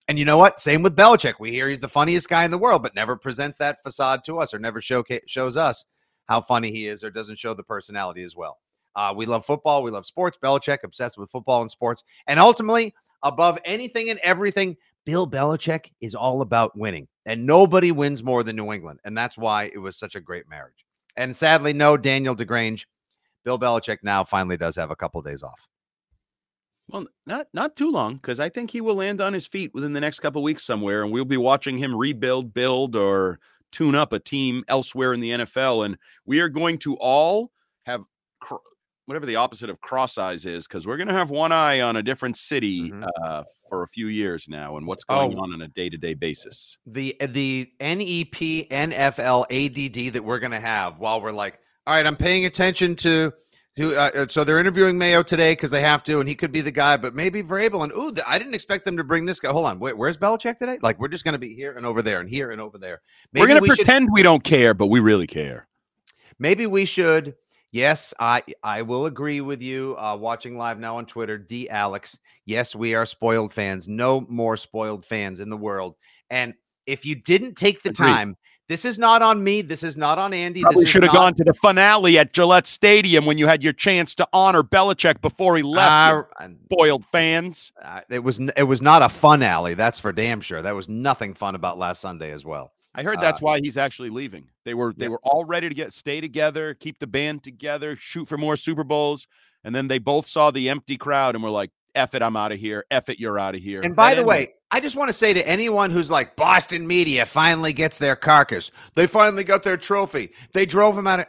And you know what? Same with Belichick. We hear he's the funniest guy in the world, but never presents that facade to us or never showcase shows us how funny he is or doesn't show the personality as well. Uh, we love football. We love sports. Belichick, obsessed with football and sports. And ultimately, above anything and everything, Bill Belichick is all about winning. And nobody wins more than New England. And that's why it was such a great marriage. And sadly, no Daniel DeGrange. Bill Belichick now finally does have a couple days off. Well, not not too long because I think he will land on his feet within the next couple weeks somewhere, and we'll be watching him rebuild, build, or tune up a team elsewhere in the NFL. And we are going to all have cr- whatever the opposite of cross eyes is, because we're going to have one eye on a different city uh, for a few years now, and what's going Mm-hmm. Oh. on on a day to day basis. the the E NEP NFL ADD that we're gonna have while we're like, all right, I'm paying attention to to uh, uh, so they're interviewing Mayo today because they have to, and he could be the guy, but maybe Vrabel and ooh, I didn't expect them to bring this guy. Hold on, wait, where's Belichick today? Like we're just gonna be here and over there and here and over there. we're going to we should- pretend we don't care, but we really care. maybe we should yes i i will agree with you uh watching live now on twitter d alex yes we are spoiled fans no more spoiled fans in the world and if you didn't take the Agreed. time this is not on me this is not on andy Probably this should have gone to the finale at Gillette Stadium when you had your chance to honor Belichick before he left. Uh, you spoiled fans. uh, it was it was not a fun alley that's for damn sure there was nothing fun about last sunday as well I heard that's Uh, why he's actually leaving. They were they yeah. were all ready to get stay together, keep the band together, shoot for more Super Bowls, and then they both saw the empty crowd and were like, "F it, I'm out of here. F it, you're out of here." And by That the way, I just want to say to anyone who's like Boston media finally gets their carcass. They finally got their trophy. They drove him out of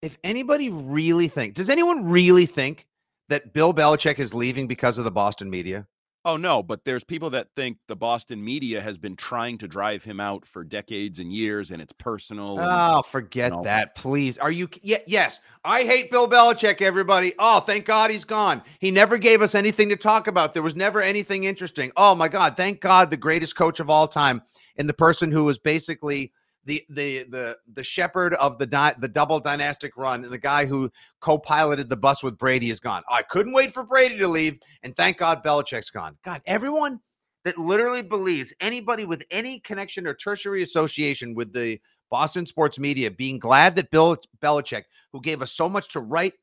If anybody really think, does anyone really think that Bill Belichick is leaving because of the Boston media? Oh no, but there's people that think the Boston media has been trying to drive him out for decades and years, and it's personal. and- Oh, forget No. that, please. Are you? Yeah, yes. I hate Bill Belichick. Everybody. Oh, thank God he's gone. He never gave us anything to talk about. There was never anything interesting. Oh my God, thank God, the greatest coach of all time, and the person who was basically the the the the shepherd of the di- the double dynastic run, and the guy who co-piloted the bus with Brady is gone. I couldn't wait for Brady to leave, and thank God Belichick's gone. God, everyone that literally believes anybody with any connection or tertiary association with the Boston sports media being glad that Bill Belichick, who gave us so much to write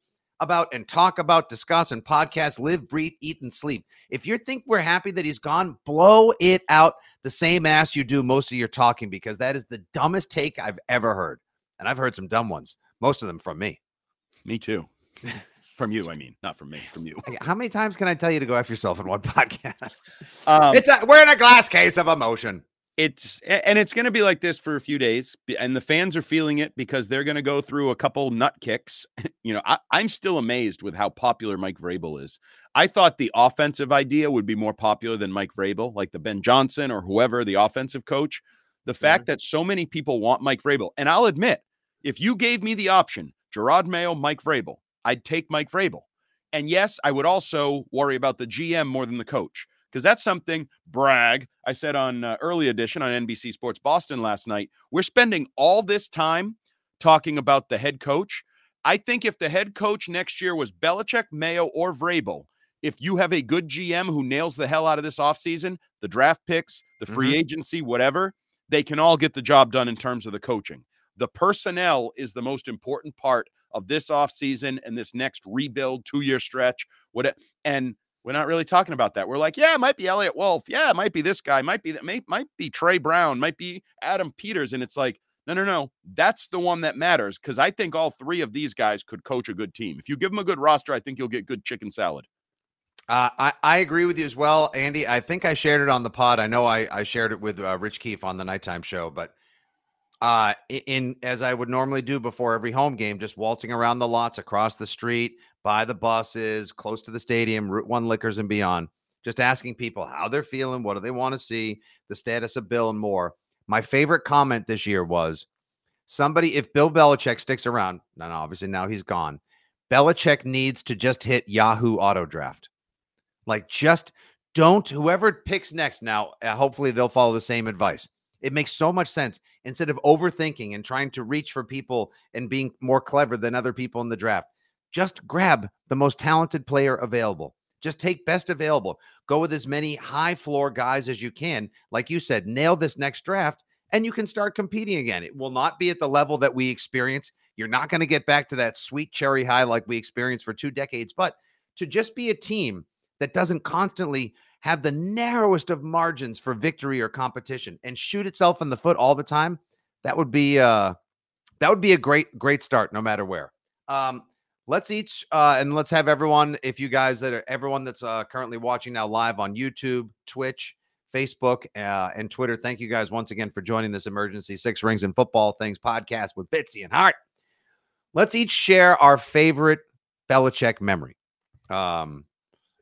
about and talk about, discuss, and podcast, live, breathe, eat, and sleep. If you think we're happy that he's gone, blow it out the same ass you do most of your talking because that is the dumbest take I've ever heard. And I've heard some dumb ones, most of them from me. Me too. from you, I mean, not from me, from you. How many times can I tell you to go after yourself in one podcast? Um, it's a, we're in a glass case of emotion. It's and it's going to be like this for a few days and the fans are feeling it because they're going to go through a couple nut kicks. You know I, i'm still amazed with how popular mike vrabel is. I thought the offensive idea would be more popular than mike vrabel like the ben johnson or whoever the offensive coach. The fact mm-hmm. that so many people want mike vrabel and i'll admit if you gave me the option jerod mayo mike vrabel i'd take mike vrabel. And yes i would also worry about the gm more than the coach because that's something brag i said on uh, early edition on nbc sports boston last night we're spending all this time talking about the head coach i think if the head coach next year was Belichick, mayo or vrabel if you have a good gm who nails the hell out of this offseason the draft picks the free Mhm. agency whatever they can all get the job done in terms of the coaching the personnel is the most important part of this offseason and this next rebuild two year stretch what and we're not really talking about that. We're like, yeah, it might be Eliot Wolf. Yeah, it might be this guy. Might be that. May, might be Trey Brown. Might be Adam Peters. And it's like, no, no, no. That's the one that matters because I think all three of these guys could coach a good team. If you give them a good roster, I think you'll get good chicken salad. Uh, I, I agree with you as well, Andy. I think I shared it on the pod. I know I, I shared it with uh, Rich Keefe on the nighttime show, but uh, in as I would normally do before every home game, just waltzing around the lots across the street, by the buses, close to the stadium, Route One Liquors and beyond, just asking people how they're feeling, what do they want to see, the status of Bill, and more. My favorite comment this year was somebody, if Bill Belichick sticks around, and obviously now he's gone, Belichick needs to just hit Yahoo Auto Draft. Like, just don't, whoever picks next now, uh, hopefully they'll follow the same advice. It makes so much sense instead of overthinking and trying to reach for people and being more clever than other people in the draft. Just grab the most talented player available. Just take best available. Go with as many high floor guys as you can. Like you said, nail this next draft and you can start competing again. It will not be at the level that we experience. You're not going to get back to that sweet cherry high like we experienced for two decades, but to just be a team that doesn't constantly have the narrowest of margins for victory or competition and shoot itself in the foot all the time, that would be uh that would be a great great start no matter where. Um let's each uh and let's have everyone if you guys that are everyone that's uh currently watching now live on YouTube, Twitch, Facebook, uh, and Twitter. Thank you guys once again for joining this emergency six rings and football things podcast with Fitzy and Hart. Let's each share our favorite Belichick memory. Um,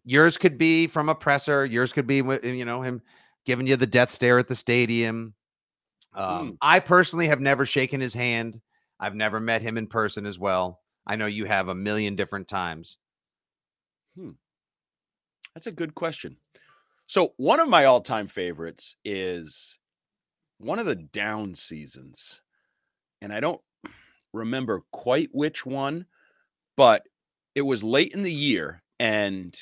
yours could be from a presser. Yours could be, you know, him giving you the death stare at the stadium. Um, I personally have never shaken his hand. I've never met him in person as well. I know you have a million different times. Hmm. That's a good question. So, one of my all time favorites is one of the down seasons. And I don't remember quite which one, but it was late in the year and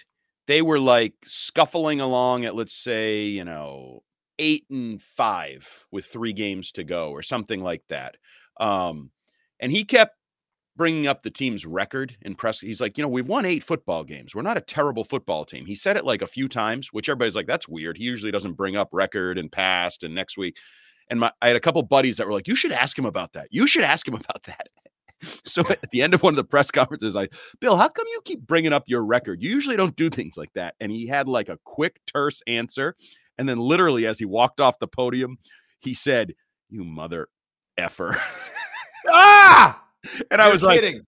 they were like scuffling along at, let's say, you know, eight and five with three games to go or something like that. Um, and he kept bringing up the team's record in press. He's like, you know, we've won eight football games. We're not a terrible football team. He said it like a few times, which everybody's like, that's weird. He usually doesn't bring up record and past and next week. And my, I had a couple buddies that were like, you should ask him about that. You should ask him about that. so at the end of one of the press conferences, I, Bill, how come you keep bringing up your record? You usually don't do things like that. And he had like a quick, terse answer. And then literally, as he walked off the podium, he said, you mother effer. Ah! And I You're was like, kidding.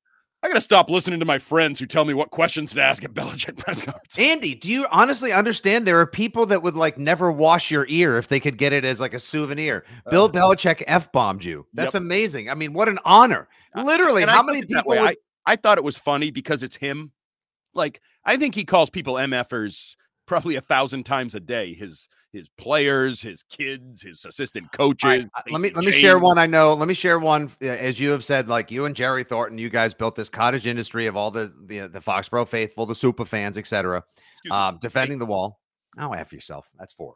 I got to stop listening to my friends who tell me what questions to ask at Belichick press conference. Andy, do you honestly understand there are people that would like never wash your ear if they could get it as like a souvenir? Uh, Bill Belichick f bombed you. That's Yep. amazing. I mean, what an honor! Literally, And how took many people? Would, I, I thought it was funny because it's him. Like I think he calls people MFers probably a thousand times a day. His his players, his kids, his assistant coaches. Right, uh, let me let me share one I know. Let me share one uh, as you have said. Like you and Jerry Thornton, you guys built this cottage industry of all the the, the Foxborough faithful, the super fans, etc. Um, defending the wall. Oh, after yourself. That's four.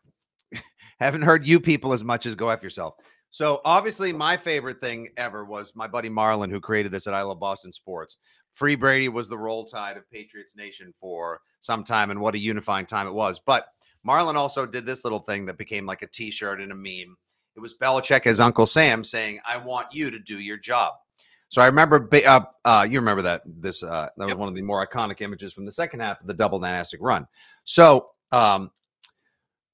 Haven't heard you people as much as go after yourself. So obviously, my favorite thing ever was my buddy Marlon, who created this at I Love Boston Sports. Free Brady was the roll tide of Patriots Nation for some time, and what a unifying time it was. But Marlon also did this little thing that became like a T-shirt and a meme. It was Belichick as Uncle Sam saying, "I want you to do your job." So I remember, uh, uh, you remember that this uh, that was one of the more iconic images from the second half of the double dynastic run. So um,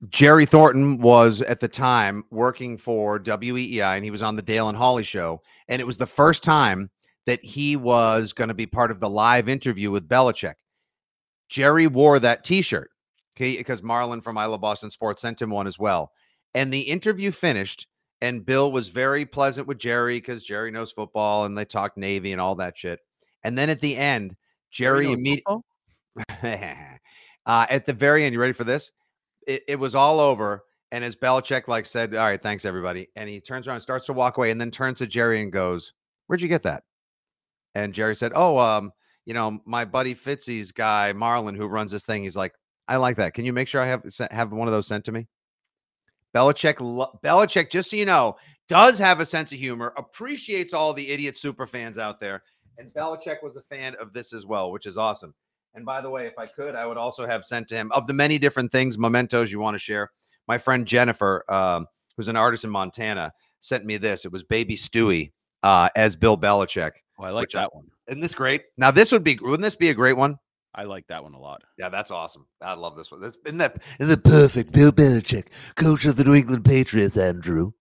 Jerry Thornton was at the time working for WEEI, and he was on the Dale and Holley show, and it was the first time that he was going to be part of the live interview with Belichick. Jerry wore that T-shirt, okay, because Marlon from I Love Boston Sports sent him one as well. And the interview finished, and Bill was very pleasant with Jerry because Jerry knows football, and they talked Navy and all that shit. And then at the end, Jerry immediately, uh, at the very end, you ready for this? It, it was all over, and as Belichick like said, "All right, thanks everybody," and he turns around, and starts to walk away, and then turns to Jerry and goes, "Where'd you get that?" And Jerry said, "Oh, um, you know, my buddy Fitzy's guy Marlon, who runs this thing. He's like, I like that. Can you make sure I have have one of those sent to me?" Belichick, Belichick, just so you know, does have a sense of humor, appreciates all the idiot super fans out there, and Belichick was a fan of this as well, which is awesome. And by the way, if I could, I would also have sent to him of the many different things, mementos you want to share. My friend Jennifer, um, who's an artist in Montana, sent me this. It was Baby Stewie uh, as Bill Belichick. Oh, I like which I- that one. Isn't this great? Now, this would be wouldn't this be a great one? I like that one a lot. Yeah, that's awesome. I love this one. This isn't that isn't that perfect? Bill Belichick, coach of the New England Patriots, Andrew.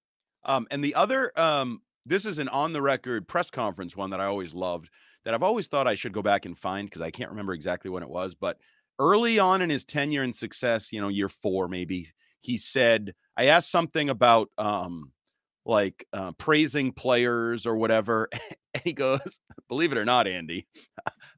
Um, and the other, um, this is an on the record press conference one that I always loved that I've always thought I should go back and find because I can't remember exactly when it was. But early on in his tenure and success, you know, year four maybe, he said, I asked something about um, like uh, praising players or whatever. And he goes, Believe it or not, Andy,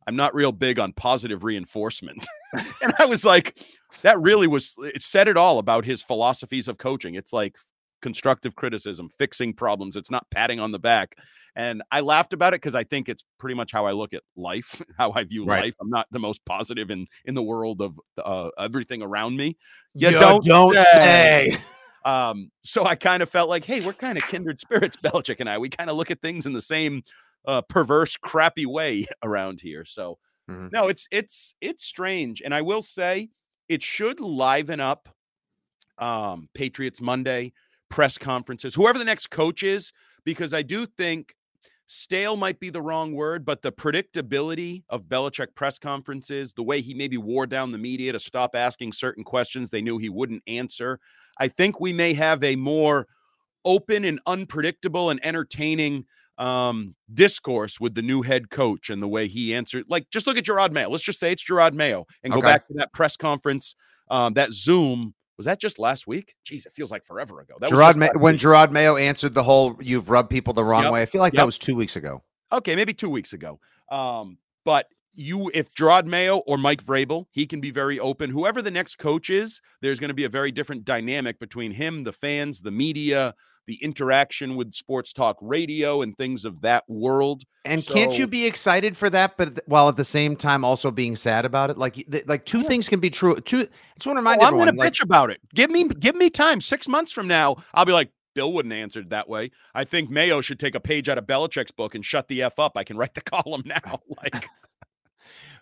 I'm not real big on positive reinforcement. and I was like, that really was, it said it all about his philosophies of coaching. It's like constructive criticism, fixing problems. It's not patting on the back. And I laughed about it because I think it's pretty much how I look at life, how I view Right. life. I'm not the most positive in in the world of uh, everything around me. You You don't, don't say. Um, so I kind of felt like, hey, we're kind of kindred spirits, Belichick and I. We kind of look at things in the same uh, perverse, crappy way around here. So Mhm. no, it's it's it's strange, and I will say it should liven up um, Patriots Monday press conferences, whoever the next coach is, because I do think stale might be the wrong word, but the predictability of Belichick press conferences, the way he maybe wore down the media to stop asking certain questions they knew he wouldn't answer, I think we may have a more open and unpredictable and entertaining um discourse with the new head coach and the way he answered like just look at Jerod Mayo let's just say it's Jerod Mayo and go Okay. back to that press conference um that zoom was that just last week jeez it feels like forever ago that Jerod when. Jerod Mayo answered the whole "you've rubbed people the wrong Yep, way," I feel like that was two weeks ago. okay, maybe two weeks ago. Um, but you, if Jerod Mayo or Mike Vrabel, he can be very open. Whoever the next coach is, there's going to be a very different dynamic between him, the fans, the media, the interaction with sports talk radio, and things of that world. And can't you be excited for that, but while at the same time also being sad about it? Like, like two things can be true. Two. I just want to remind Oh, I'm everyone. going to like, bitch about it. Give me, give me time. Six months from now, I'll be like. Bill wouldn't answer it that way. I think Mayo should take a page out of Belichick's book and shut the f up. I can write the column now. Like,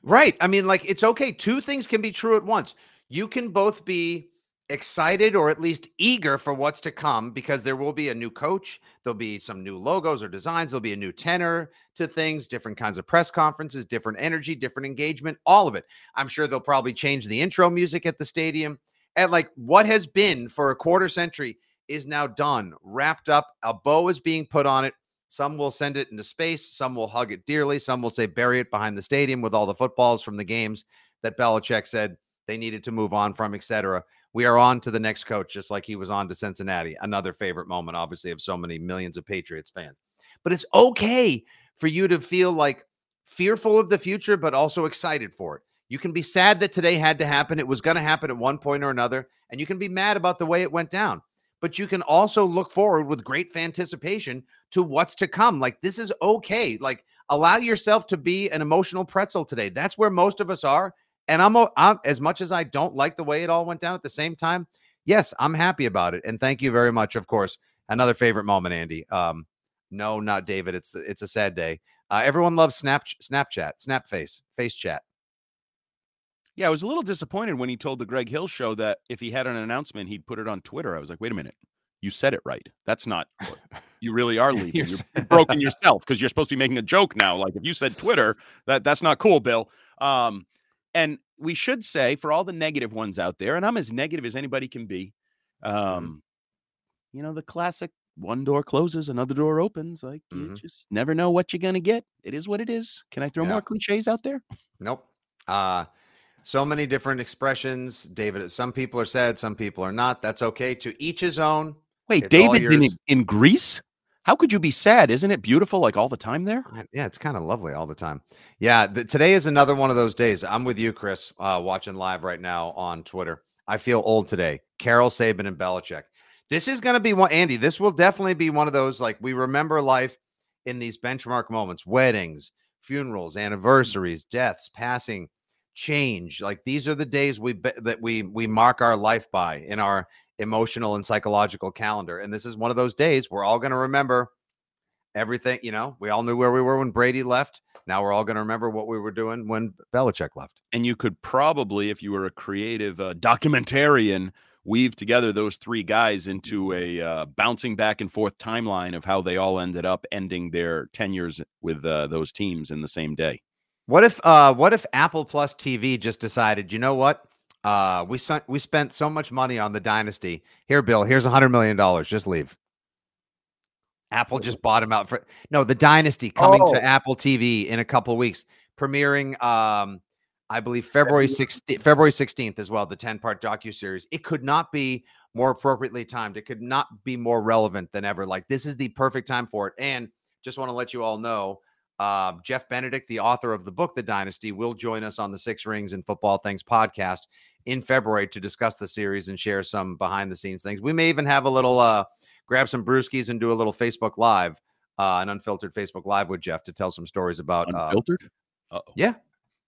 Right. I mean, like it's okay. Two things can be true at once. You can both be excited or at least eager for what's to come because there will be a new coach. There'll be some new logos or designs. There'll be a new tenor to things, different kinds of press conferences, different energy, different engagement, all of it. I'm sure they'll probably change the intro music at the stadium. And like what has been for a quarter century is now done, wrapped up. A bow is being put on it. Some will send it into space. Some will hug it dearly. Some will say bury it behind the stadium with all the footballs from the games that Belichick said they needed to move on from, etc. We are on to the next coach, just like he was on to Cincinnati. Another favorite moment, obviously, of so many millions of Patriots fans. But it's okay for you to feel like fearful of the future, but also excited for it. You can be sad that today had to happen. It was going to happen at one point or another. And you can be mad about the way it went down. But you can also look forward with great anticipation to what's to come. Like, this is okay. Like, allow yourself to be an emotional pretzel today. That's where most of us are. And I'm, I'm as much as I don't like the way it all went down at the same time. Yes, I'm happy about it. And thank you very much. Of course, another favorite moment, Andy. Um, no, not David. It's it's a sad day. Uh, everyone loves Snap Snapchat, Snap Face, Face Chat. Yeah, I was a little disappointed when he told the Greg Hill show that if he had an announcement, he'd put it on Twitter. I was like, wait a minute, you said it right. That's not. You really are leaving. you're, broken yourself because you're supposed to be making a joke now. Like if you said Twitter, that that's not cool, Bill. Um, and we should say for all the negative ones out there, and I'm as negative as anybody can be. Mm-hmm. Um, you know the classic one door closes, another door opens. Like Mm-hmm. you just never know what you're gonna get. It is what it is. Can I throw Yeah. more cliches out there? Nope. Uh, so many different expressions. David, some people are sad, some people are not. That's okay. To each his own. Wait, It's David's in, in Greece? How could you be sad? Isn't it beautiful like all the time there? Yeah, it's kind of lovely all the time. Yeah, th- today is another one of those days. I'm with you, Chris, uh, watching live right now on Twitter. I feel old today. Carroll Saban and Belichick. This is going to be one, Andy. This will definitely be one of those like we remember life in these benchmark moments: weddings, funerals, anniversaries, deaths, passing, change. Like these are the days we that we we mark our life by in our emotional and psychological calendar. And this is one of those days we're all going to remember everything. You know, we all knew where we were when Brady left. Now we're all going to remember what we were doing when Belichick left. And you could probably, if you were a creative uh, documentarian, weave together those three guys into a uh, bouncing back and forth timeline of how they all ended up ending their tenures with uh, those teams in the same day. What if uh what if Apple Plus TV just decided, you know what? Uh we spent we spent so much money on the dynasty. Here, Bill, here's a hundred million dollars. Just leave. Apple just bought him out for no the dynasty coming Oh. to Apple TV in a couple of weeks, premiering um I believe February 16th, February 16th as well, the 10-part docu-series. It could not be more appropriately timed. It could not be more relevant than ever. Like this is the perfect time for it. And just want to let you all know, uh, Jeff Benedict, the author of the book The Dynasty, will join us on the Six Rings and Football Things podcast in February to discuss the series and share some behind the scenes things. We may even have a little uh grab some brewskis and do a little Facebook live, uh, an unfiltered Facebook live with Jeff to tell some stories about uh, Unfiltered? Uh-oh. yeah.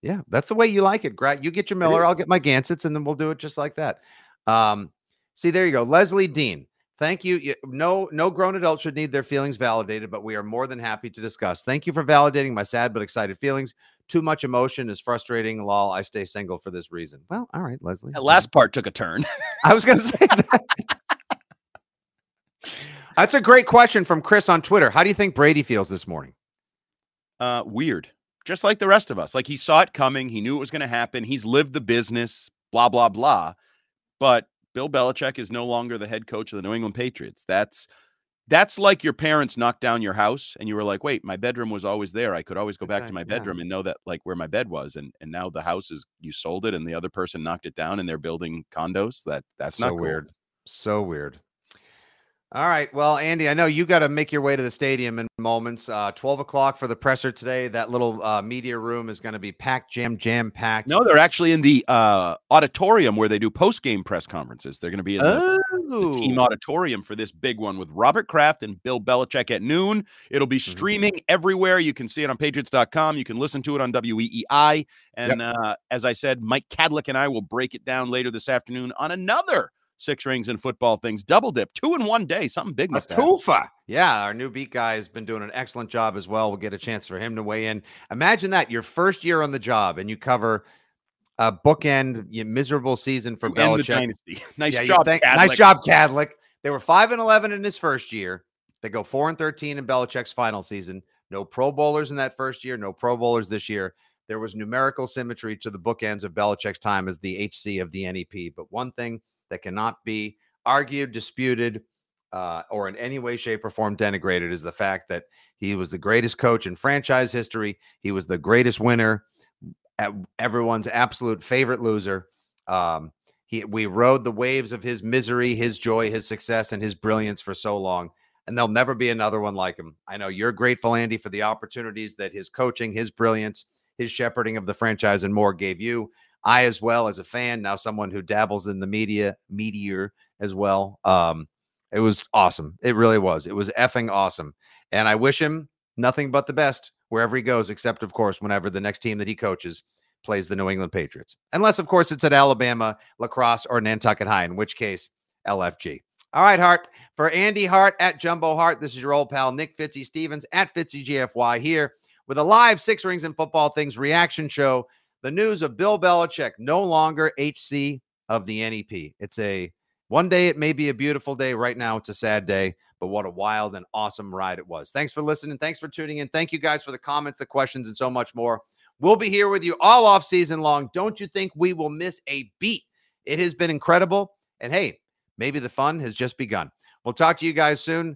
Yeah. That's the way you like it. Gra- You get your Miller, I'll get my Gansetts, and then we'll do it just like that. Um, see, there you go. Leslie Dean. Thank you. Y- No, no grown adult should need their feelings validated, but we are more than happy to discuss. Thank you for validating my sad but excited feelings. Too much emotion is frustrating. Lol, I stay single for this reason. Well, all right, Leslie. That last part took a turn. I was going to say that. That's a great question from Chris on Twitter. How do you think Brady feels this morning? uh, weird, just like the rest of us. Like he saw it coming, he knew it was going to happen. He's lived the business, blah blah blah. But Bill Belichick is no longer the head coach of the New England Patriots. That's that's like your parents knocked down your house and you were like, "Wait, my bedroom was always there. I could always go back to my yeah. bedroom and know that like where my bed was." And and now the house is you sold it and the other person knocked it down and they're building condos. That that's so not cool. weird. So weird. All right. Well, Andy, I know you got to make your way to the stadium in moments. Uh, 12 o'clock for the presser today. That little uh, media room is going to be packed, jam, jam packed. No, they're actually in the uh, auditorium where they do post game press conferences. They're going to be in the, the team Oh. auditorium for this big one with Robert Kraft and Bill Belichick at noon. It'll be Mm-hmm. streaming everywhere. You can see it on Patriots.com. You can listen to it on WEEI. And uh, as I said, Mike Kadlick and I will break it down later this afternoon on another Six Rings and Football Things double dip, two in one day. Something big must happen. Yeah, our new beat guy has been doing an excellent job as well. We'll get a chance for him to weigh in. Imagine that your first year on the job and you cover a bookend miserable season for You Belichick. dynasty. Nice Yeah, job, think- nice job, Kadlick. They were five and eleven in his first year. They go four and thirteen in Belichick's final season. No Pro Bowlers in that first year. No Pro Bowlers this year. There was numerical symmetry to the bookends of Belichick's time as the HC of the NEP. But one thing that cannot be argued, disputed, uh, or in any way, shape, or form denigrated is the fact that he was the greatest coach in franchise history. He was the greatest winner, everyone's absolute favorite loser. Um, he, we rode the waves of his misery, his joy, his success, and his brilliance for so long. And there'll never be another one like him. I know you're grateful, Andy, for the opportunities that his coaching, his brilliance, his shepherding of the franchise, and more gave you. I, as well as a fan, now someone who dabbles in the media, meteor as well. Um, it was awesome. It really was. It was effing awesome. And I wish him nothing but the best wherever he goes, except, of course, whenever the next team that he coaches plays the New England Patriots. Unless, of course, it's at Alabama, lacrosse, or Nantucket High, in which case, LFG. All right, Hart. For Andy Hart at Jumbo Hart, this is your old pal Nick Fitzy Stevens at Fitzy GFY here with a live Six Rings and Football Things reaction show. The news of Bill Belichick no longer HC of the NEP. It's a one day it may be a beautiful day. Right now it's a sad day, but what a wild and awesome ride it was. Thanks for listening. Thanks for tuning in. Thank you guys for the comments, the questions, and so much more. We'll be here with you all off season long. Don't you think we will miss a beat? It has been incredible. And hey, maybe the fun has just begun. We'll talk to you guys soon.